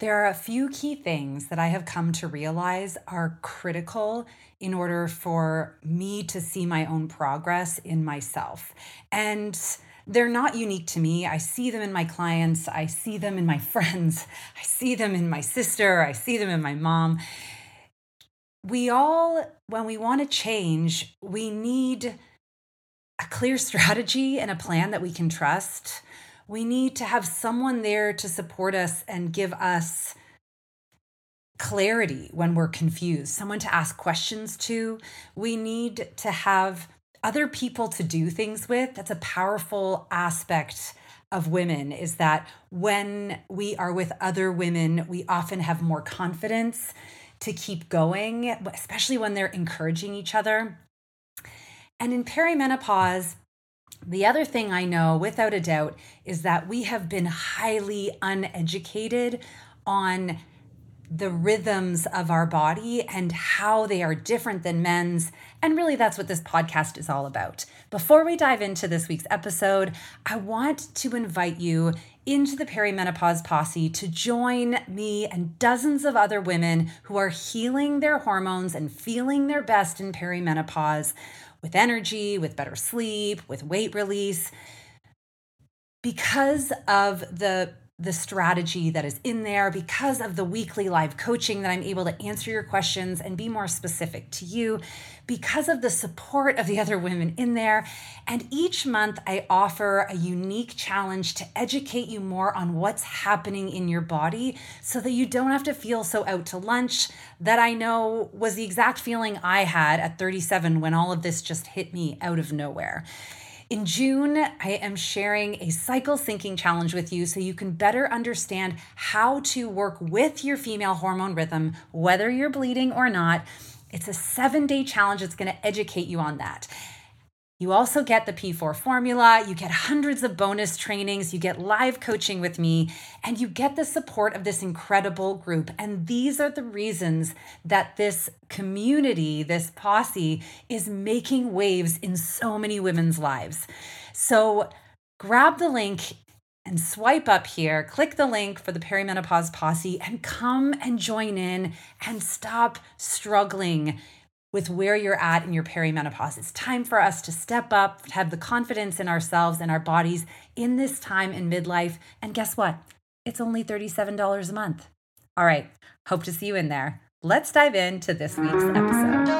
There are a few key things that I have come to realize are critical in order for me to see my own progress in myself. And they're not unique to me. I see them in my clients, I see them in my friends, I see them in my sister, I see them in my mom. We all, when we want to change, we need a clear strategy and a plan that we can trust we need to have someone there to support us and give us clarity when we're confused, someone to ask questions to. We need to have other people to do things with. That's a powerful aspect of women is that when we are with other women, we often have more confidence to keep going, especially when they're encouraging each other. And in perimenopause, the other thing I know without a doubt is that we have been highly uneducated on the rhythms of our body and how they are different than men's. And really, that's what this podcast is all about. Before we dive into this week's episode, I want to invite you into the perimenopause posse to join me and dozens of other women who are healing their hormones and feeling their best in perimenopause with energy, with better sleep, with weight release. Because of the the strategy that is in there because of the weekly live coaching that I'm able to answer your questions and be more specific to you, because of the support of the other women in there. And each month, I offer a unique challenge to educate you more on what's happening in your body so that you don't have to feel so out to lunch. That I know was the exact feeling I had at 37 when all of this just hit me out of nowhere. In June, I am sharing a cycle syncing challenge with you so you can better understand how to work with your female hormone rhythm, whether you're bleeding or not. It's a seven day challenge that's going to educate you on that. You also get the P4 formula, you get hundreds of bonus trainings, you get live coaching with me, and you get the support of this incredible group. And these are the reasons that this community, this posse, is making waves in so many women's lives. So grab the link and swipe up here, click the link for the perimenopause posse, and come and join in and stop struggling with where you're at in your perimenopause. It's time for us to step up, have the confidence in ourselves and our bodies in this time in midlife. And guess what? It's only $37 a month. All right, hope to see you in there. Let's dive into this week's episode.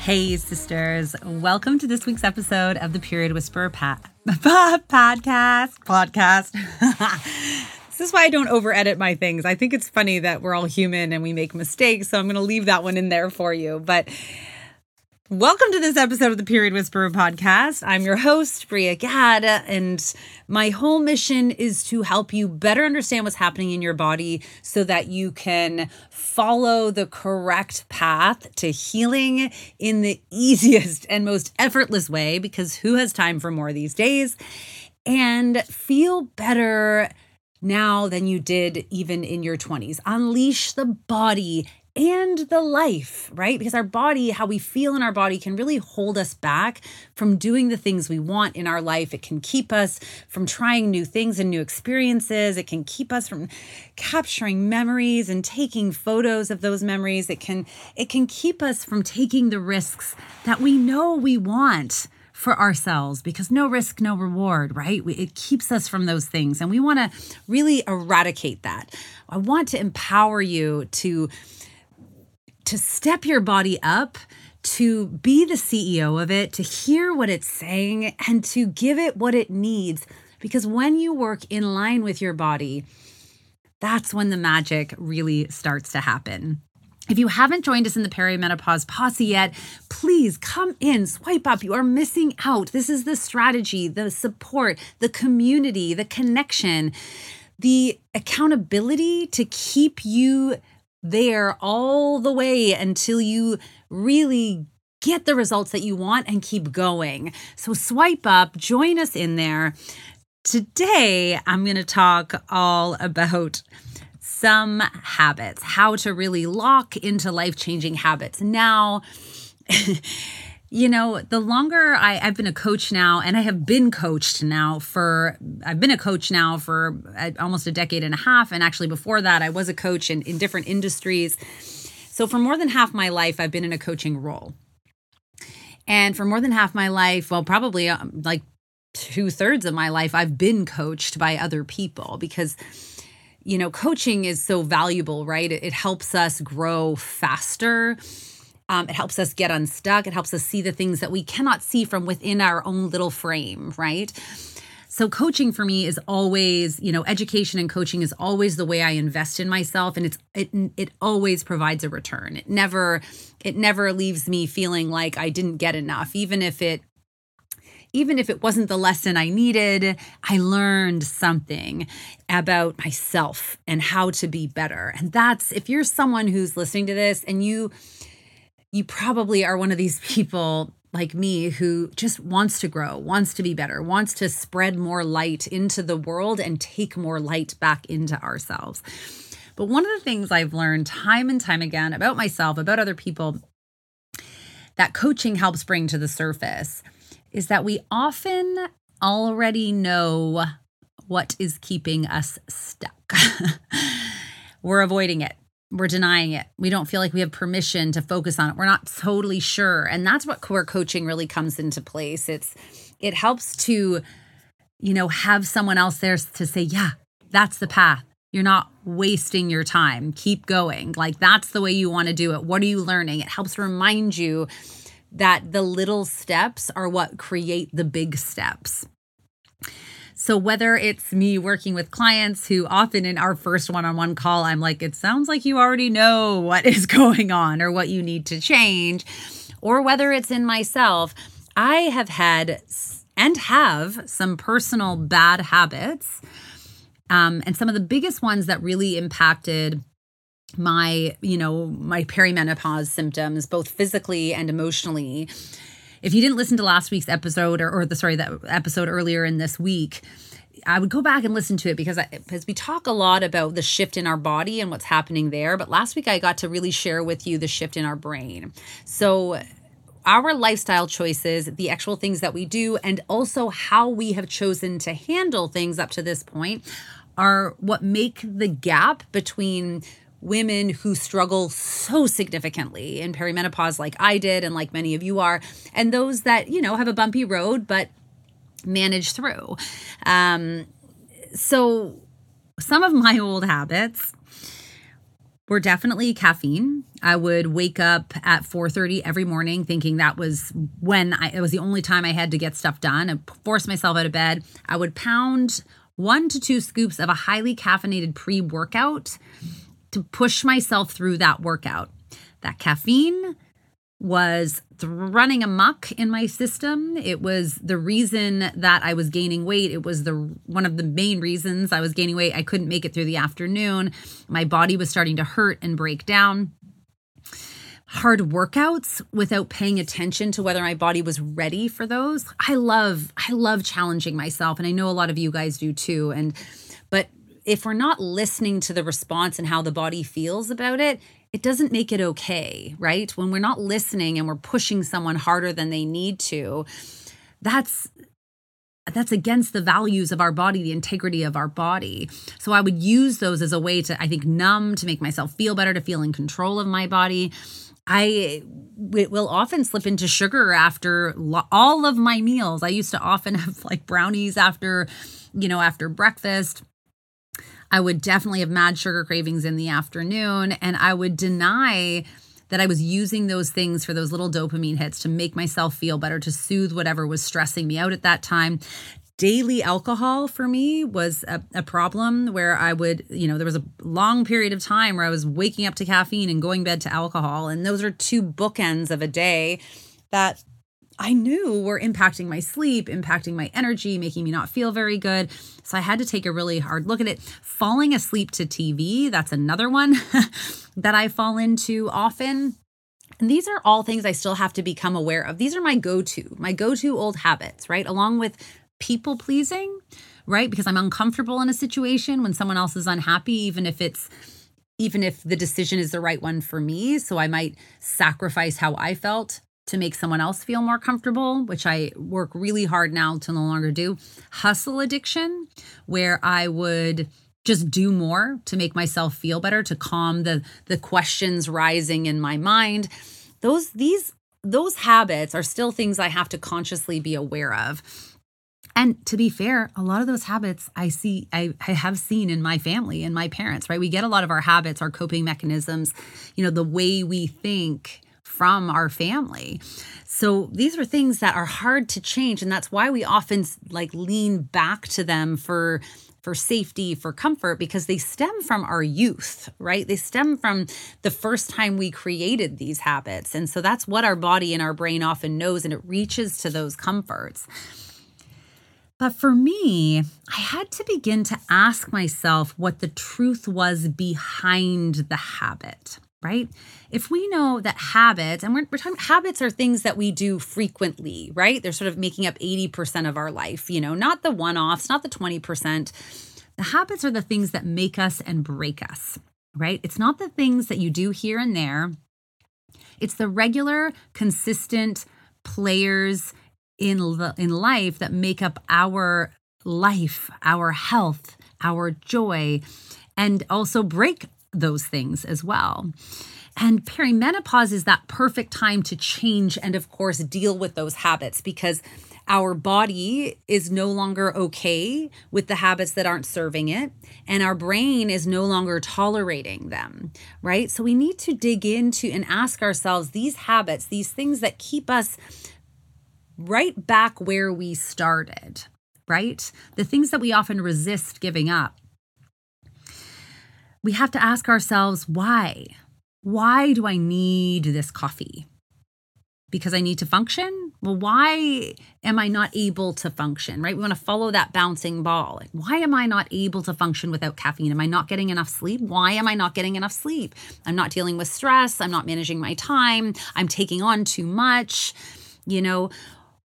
Hey, sisters. Welcome to this week's episode of the Period Whisperer pa- podcast. Podcast. this is why I don't over edit my things. I think it's funny that we're all human and we make mistakes. So I'm going to leave that one in there for you. But Welcome to this episode of the Period Whisperer podcast. I'm your host, Bria Gad, and my whole mission is to help you better understand what's happening in your body so that you can follow the correct path to healing in the easiest and most effortless way, because who has time for more these days? And feel better now than you did even in your 20s. Unleash the body and the life, right? Because our body, how we feel in our body, can really hold us back from doing the things we want in our life. It can keep us from trying new things and new experiences. It can keep us from capturing memories and taking photos of those memories. It can it can keep us from taking the risks that we know we want for ourselves because no risk, no reward, right? It keeps us from those things. And we want to really eradicate that. I want to empower you to to step your body up to be the CEO of it, to hear what it's saying, and to give it what it needs. Because when you work in line with your body, that's when the magic really starts to happen. If you haven't joined us in the perimenopause posse yet, please come in, swipe up. You are missing out. This is the strategy, the support, the community, the connection, the accountability to keep you there all the way until you really get the results that you want and keep going. So swipe up, join us in there. Today, I'm going to talk all about some habits, how to really lock into life changing habits. Now, you know, the longer I, have been a coach now, and I have been coached now for, I've been a coach now for uh, almost a decade and a half. And actually, before that, I was a coach in, in different industries. So, for more than half my life, I've been in a coaching role. And for more than half my life, well, probably um, like two thirds of my life, I've been coached by other people because you know, coaching is so valuable, right? It, it helps us grow faster um, it helps us get unstuck. It helps us see the things that we cannot see from within our own little frame, right? So coaching for me is always, you know, education and coaching is always the way I invest in myself and it's it it always provides a return. It never it never leaves me feeling like I didn't get enough even if it even if it wasn't the lesson I needed, I learned something about myself and how to be better. And that's if you're someone who's listening to this and you you probably are one of these people like me who just wants to grow, wants to be better, wants to spread more light into the world and take more light back into ourselves. But one of the things I've learned time and time again about myself, about other people, that coaching helps bring to the surface is that we often already know what is keeping us stuck. We're avoiding it we're denying it. We don't feel like we have permission to focus on it. We're not totally sure. And that's what core coaching really comes into place. It's it helps to you know have someone else there to say, "Yeah, that's the path. You're not wasting your time. Keep going." Like that's the way you want to do it. What are you learning? It helps remind you that the little steps are what create the big steps. So, whether it's me working with clients who often in our first one on one call, I'm like, it sounds like you already know what is going on or what you need to change, or whether it's in myself, I have had and have some personal bad habits. Um, and some of the biggest ones that really impacted my you know my perimenopause symptoms both physically and emotionally if you didn't listen to last week's episode or, or the sorry that episode earlier in this week I would go back and listen to it because I, because we talk a lot about the shift in our body and what's happening there. But last week I got to really share with you the shift in our brain. So our lifestyle choices, the actual things that we do, and also how we have chosen to handle things up to this point are what make the gap between women who struggle so significantly in perimenopause like I did and like many of you are and those that you know have a bumpy road but manage through um so some of my old habits were definitely caffeine. I would wake up at 4:30 every morning thinking that was when I it was the only time I had to get stuff done. I force myself out of bed. I would pound one to two scoops of a highly caffeinated pre-workout to push myself through that workout. That caffeine was running amok in my system. It was the reason that I was gaining weight. It was the one of the main reasons I was gaining weight. I couldn't make it through the afternoon. My body was starting to hurt and break down. Hard workouts without paying attention to whether my body was ready for those. I love I love challenging myself and I know a lot of you guys do too and if we're not listening to the response and how the body feels about it, it doesn't make it okay, right? When we're not listening and we're pushing someone harder than they need to, that's that's against the values of our body, the integrity of our body. So I would use those as a way to I think numb to make myself feel better, to feel in control of my body. I will often slip into sugar after lo- all of my meals. I used to often have like brownies after, you know, after breakfast. I would definitely have mad sugar cravings in the afternoon and I would deny that I was using those things for those little dopamine hits to make myself feel better, to soothe whatever was stressing me out at that time daily alcohol for me was a, a, problem where I would, you know, there was a long period of time where I was waking up to caffeine and going bed to alcohol. And those are two bookends of a day that I knew were impacting my sleep, impacting my energy, making me not feel very good. So I had to take a really hard look at it. Falling asleep to TV, that's another one that I fall into often. And these are all things I still have to become aware of. These are my go to, my go to old habits, right? Along with people pleasing, right? Because I'm uncomfortable in a situation when someone else is unhappy, even if it's even if the decision is the right one for me. So I might sacrifice how I felt to make someone else feel more comfortable, which I work really hard now to no longer do. Hustle addiction, where I would just do more to make myself feel better, to calm the the questions rising in my mind. Those these those habits are still things I have to consciously be aware of. And to be fair, a lot of those habits I see, I, I have seen in my family and my parents, right? We get a lot of our habits, our coping mechanisms, you know, the way we think from our family. So these are things that are hard to change. And that's why we often like lean back to them for for safety, for comfort, because they stem from our youth, right? They stem from the first time we created these habits. And so that's what our body and our brain often knows, and it reaches to those comforts. But for me, I had to begin to ask myself what the truth was behind the habit, right? If we know that habits, and we're, we're talking habits are things that we do frequently, right? They're sort of making up 80% of our life, you know, not the one offs, not the 20%. The habits are the things that make us and break us, right? It's not the things that you do here and there, it's the regular, consistent players in the, in life that make up our life, our health, our joy, and also break those things as well. And perimenopause is that perfect time to change and, of course, deal with those habits because our body is no longer okay with the habits that aren't serving it, and our brain is no longer tolerating them, right? So we need to dig into and ask ourselves these habits, these things that keep us right back where we started, right? The things that we often resist giving up. We have to ask ourselves why? Why do I need this coffee? Because I need to function? Well, why am I not able to function, right? We want to follow that bouncing ball. Like, why am I not able to function without caffeine? Am I not getting enough sleep? Why am I not getting enough sleep? I'm not dealing with stress. I'm not managing my time. I'm taking on too much. You know,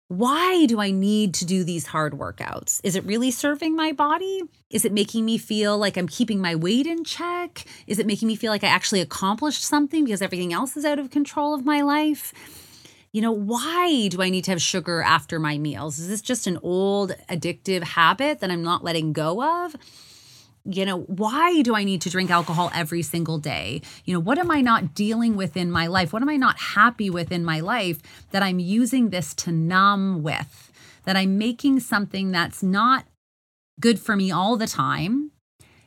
why do I need to do these hard workouts? Is it really serving my body? Is it making me feel like I'm keeping my weight in check? Is it making me feel like I actually accomplished something because everything else is out of control of my life? You know, why do I need to have sugar after my meals? Is this just an old addictive habit that I'm not letting go of? You know, why do I need to drink alcohol every single day? You know, what am I not dealing with in my life? What am I not happy with in my life that I'm using this to numb with? That I'm making something that's not good for me all the time.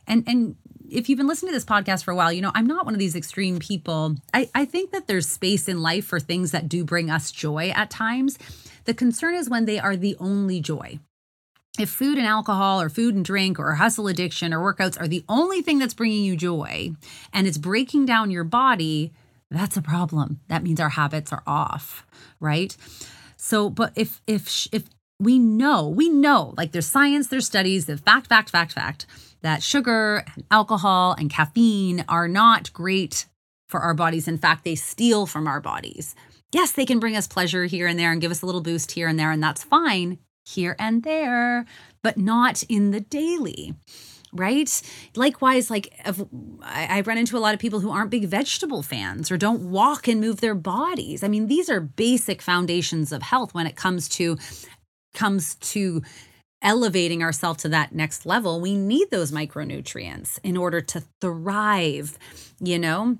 And and if you've been listening to this podcast for a while, you know, I'm not one of these extreme people. I, I think that there's space in life for things that do bring us joy at times. The concern is when they are the only joy if food and alcohol or food and drink or hustle addiction or workouts are the only thing that's bringing you joy and it's breaking down your body, that's a problem. That means our habits are off, right? So, but if if if we know, we know, like there's science, there's studies, the fact, fact, fact, fact that sugar and alcohol and caffeine are not great for our bodies. In fact, they steal from our bodies. Yes, they can bring us pleasure here and there and give us a little boost here and there, and that's fine here and there, but not in the daily right? Likewise, like I run into a lot of people who aren't big vegetable fans or don't walk and move their bodies. I mean, these are basic foundations of health when it comes to comes to elevating ourselves to that next level. We need those micronutrients in order to thrive, you know?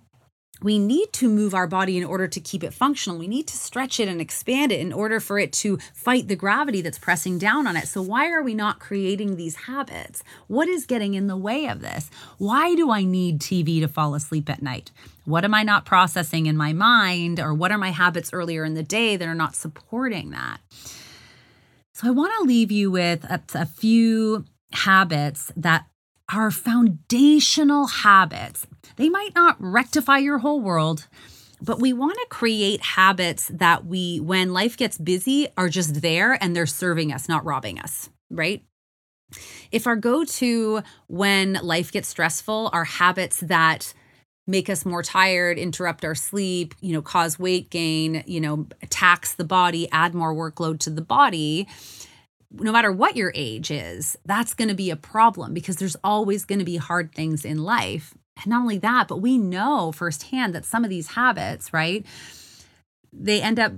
We need to move our body in order to keep it functional. We need to stretch it and expand it in order for it to fight the gravity that's pressing down on it. So, why are we not creating these habits? What is getting in the way of this? Why do I need TV to fall asleep at night? What am I not processing in my mind? Or what are my habits earlier in the day that are not supporting that? So, I want to leave you with a, a few habits that are foundational habits. They might not rectify your whole world, but we want to create habits that we, when life gets busy, are just there and they're serving us, not robbing us, right? If our go to when life gets stressful are habits that make us more tired, interrupt our sleep, you know, cause weight gain, you know, tax the body, add more workload to the body, no matter what your age is, that's going to be a problem because there's always going to be hard things in life. And not only that, but we know firsthand that some of these habits, right, they end up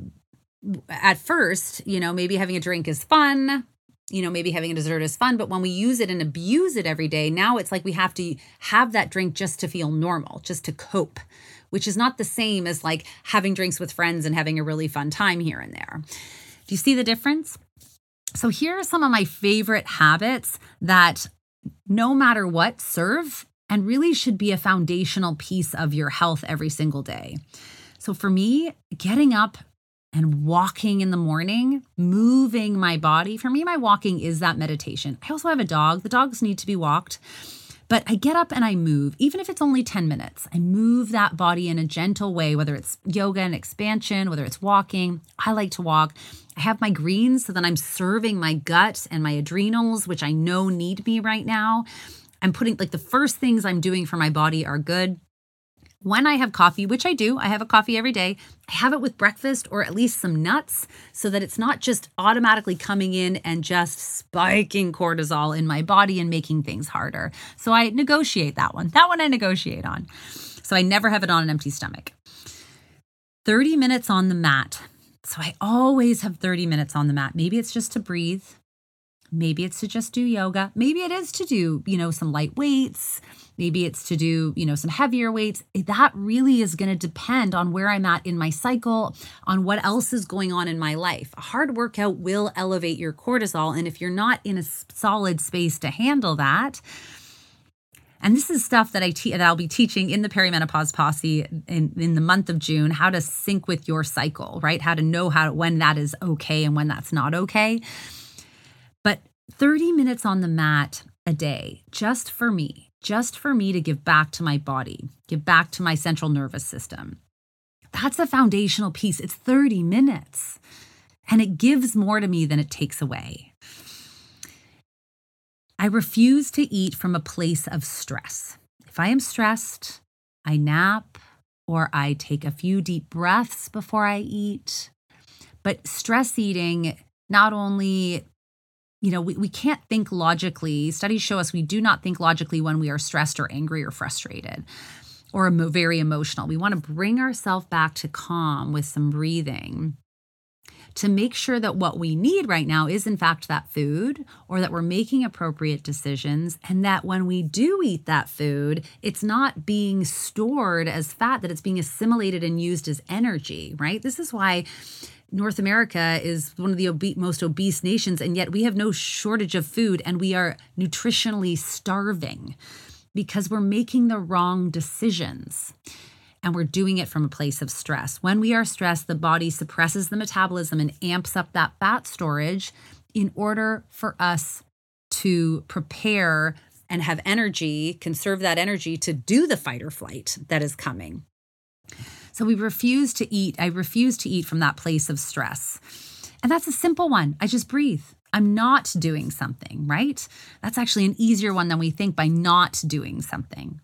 at first, you know, maybe having a drink is fun, you know, maybe having a dessert is fun, but when we use it and abuse it every day, now it's like we have to have that drink just to feel normal, just to cope, which is not the same as like having drinks with friends and having a really fun time here and there. Do you see the difference? So, here are some of my favorite habits that no matter what serve and really should be a foundational piece of your health every single day. So, for me, getting up and walking in the morning, moving my body, for me, my walking is that meditation. I also have a dog. The dogs need to be walked. But I get up and I move, even if it's only 10 minutes. I move that body in a gentle way, whether it's yoga and expansion, whether it's walking. I like to walk. I have my greens so that I'm serving my gut and my adrenals, which I know need me right now. I'm putting like the first things I'm doing for my body are good. When I have coffee, which I do, I have a coffee every day, I have it with breakfast or at least some nuts so that it's not just automatically coming in and just spiking cortisol in my body and making things harder. So I negotiate that one. That one I negotiate on. So I never have it on an empty stomach. 30 minutes on the mat. So I always have 30 minutes on the mat. Maybe it's just to breathe. Maybe it's to just do yoga. Maybe it is to do, you know, some light weights. Maybe it's to do, you know, some heavier weights. Eh, that really is going to depend on where I'm at in my cycle, on what else is going on in my life. A hard workout will elevate your cortisol. And if you're not in a solid space to handle that, and this is stuff that I te- that I'll be teaching in the perimenopause posse in, in the month of June, how to sync with your cycle, right? How to know how when that is okay and when that's not okay. But 30 minutes on the mat a day, just for me, just for me to give back to my body, give back to my central nervous system. That's a foundational piece. It's 30 minutes and it gives more to me than it takes away. I refuse to eat from a place of stress. If I am stressed, I nap or I take a few deep breaths before I eat. But stress eating not only you know, we, we can't think logically. Studies show us we do not think logically when we are stressed or angry or frustrated or very emotional. We want to bring ourselves back to calm with some breathing to make sure that what we need right now is, in fact, that food or that we're making appropriate decisions. And that when we do eat that food, it's not being stored as fat, that it's being assimilated and used as energy, right? This is why North America is one of the obe- most obese nations, and yet we have no shortage of food and we are nutritionally starving because we're making the wrong decisions and we're doing it from a place of stress. When we are stressed, the body suppresses the metabolism and amps up that fat storage in order for us to prepare and have energy, conserve that energy to do the fight or flight that is coming. So we refuse to eat. I refuse to eat from that place of stress. And that's a simple one. I just breathe. I'm not doing something, right? That's actually an easier one than we think by not doing something.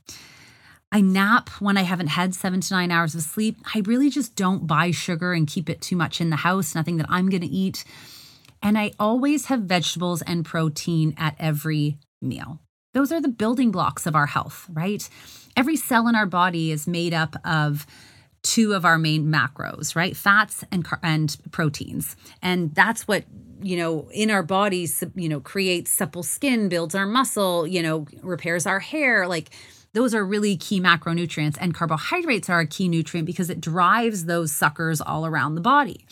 I nap when I haven't had seven to nine hours of sleep. I really just don't buy sugar and keep it too much in the house, nothing that I'm going to eat. And I always have vegetables and protein at every meal. Those are the building blocks of our health, right? Every cell in our body is made up of two of our main macros, right? Fats and and proteins. And that's what you know in our bodies you know creates supple skin builds our muscle you know repairs our hair like those are really key macronutrients and carbohydrates are a key nutrient because it drives those suckers all around the body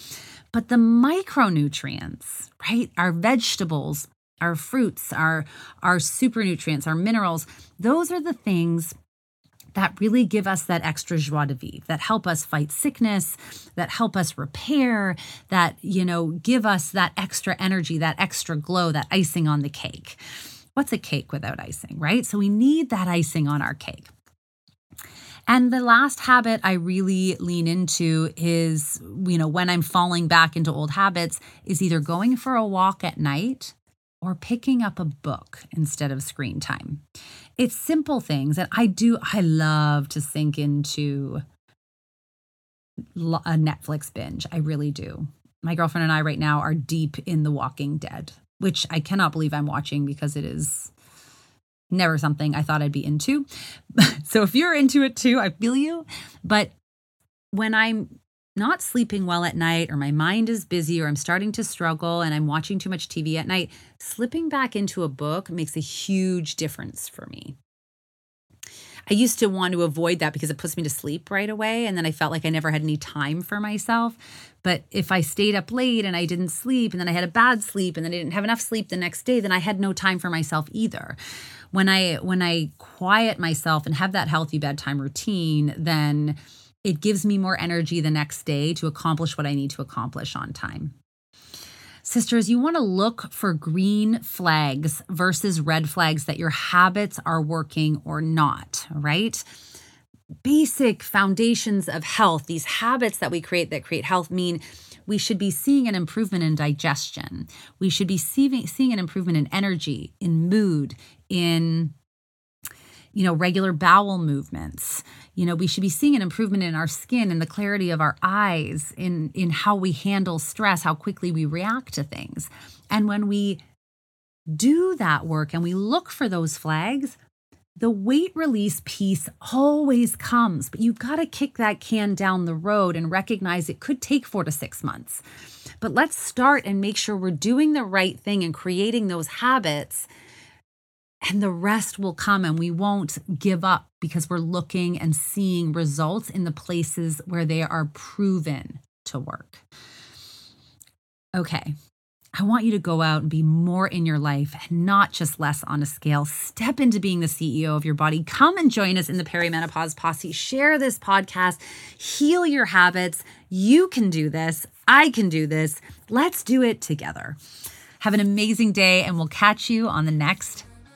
but the micronutrients right our vegetables our fruits our our super nutrients our minerals those are the things that really give us that extra joie de vivre, that help us fight sickness, that help us repair, that, you know, give us that extra energy, that extra glow, that icing on the cake. What's a cake without icing, right? So we need that icing on our cake. And the last habit I really lean into is, you know, when I'm falling back into old habits, is either going for a walk at night or picking up a book instead of screen time. It's simple things. And I do, I love to sink into a Netflix binge. I really do. My girlfriend and I right now are deep in The Walking Dead, which I cannot believe I'm watching because it is never something I thought I'd be into. so if you're into it too, I feel you. But when I'm not sleeping well at night or my mind is busy or I'm starting to struggle and I'm watching too much TV at night, slipping back into a book makes a huge difference for me. I used to want to avoid that because it puts me to sleep right away. And then I felt like I never had any time for myself. But if I stayed up late and I didn't sleep, and then I had a bad sleep, and then I didn't have enough sleep the next day, then I had no time for myself either. When I when I quiet myself and have that healthy bedtime routine, then it gives me more energy the next day to accomplish what I need to accomplish on time. Sisters, you want to look for green flags versus red flags that your habits are working or not, right? Basic foundations of health, these habits that we create that create health mean we should be seeing an improvement in digestion. We should be seeing, seeing an improvement in energy, in mood, in you know, regular bowel movements. You know, we should be seeing an improvement in our skin and the clarity of our eyes, in in how we handle stress, how quickly we react to things. And when we do that work and we look for those flags, the weight release piece always comes, but you've got to kick that can down the road and recognize it could take four to six months. But let's start and make sure we're doing the right thing and creating those habits and the rest will come and we won't give up because we're looking and seeing results in the places where they are proven to work. Okay. I want you to go out and be more in your life and not just less on a scale. Step into being the CEO of your body. Come and join us in the Perimenopause Posse. Share this podcast, heal your habits. You can do this. I can do this. Let's do it together. Have an amazing day, and we'll catch you on the next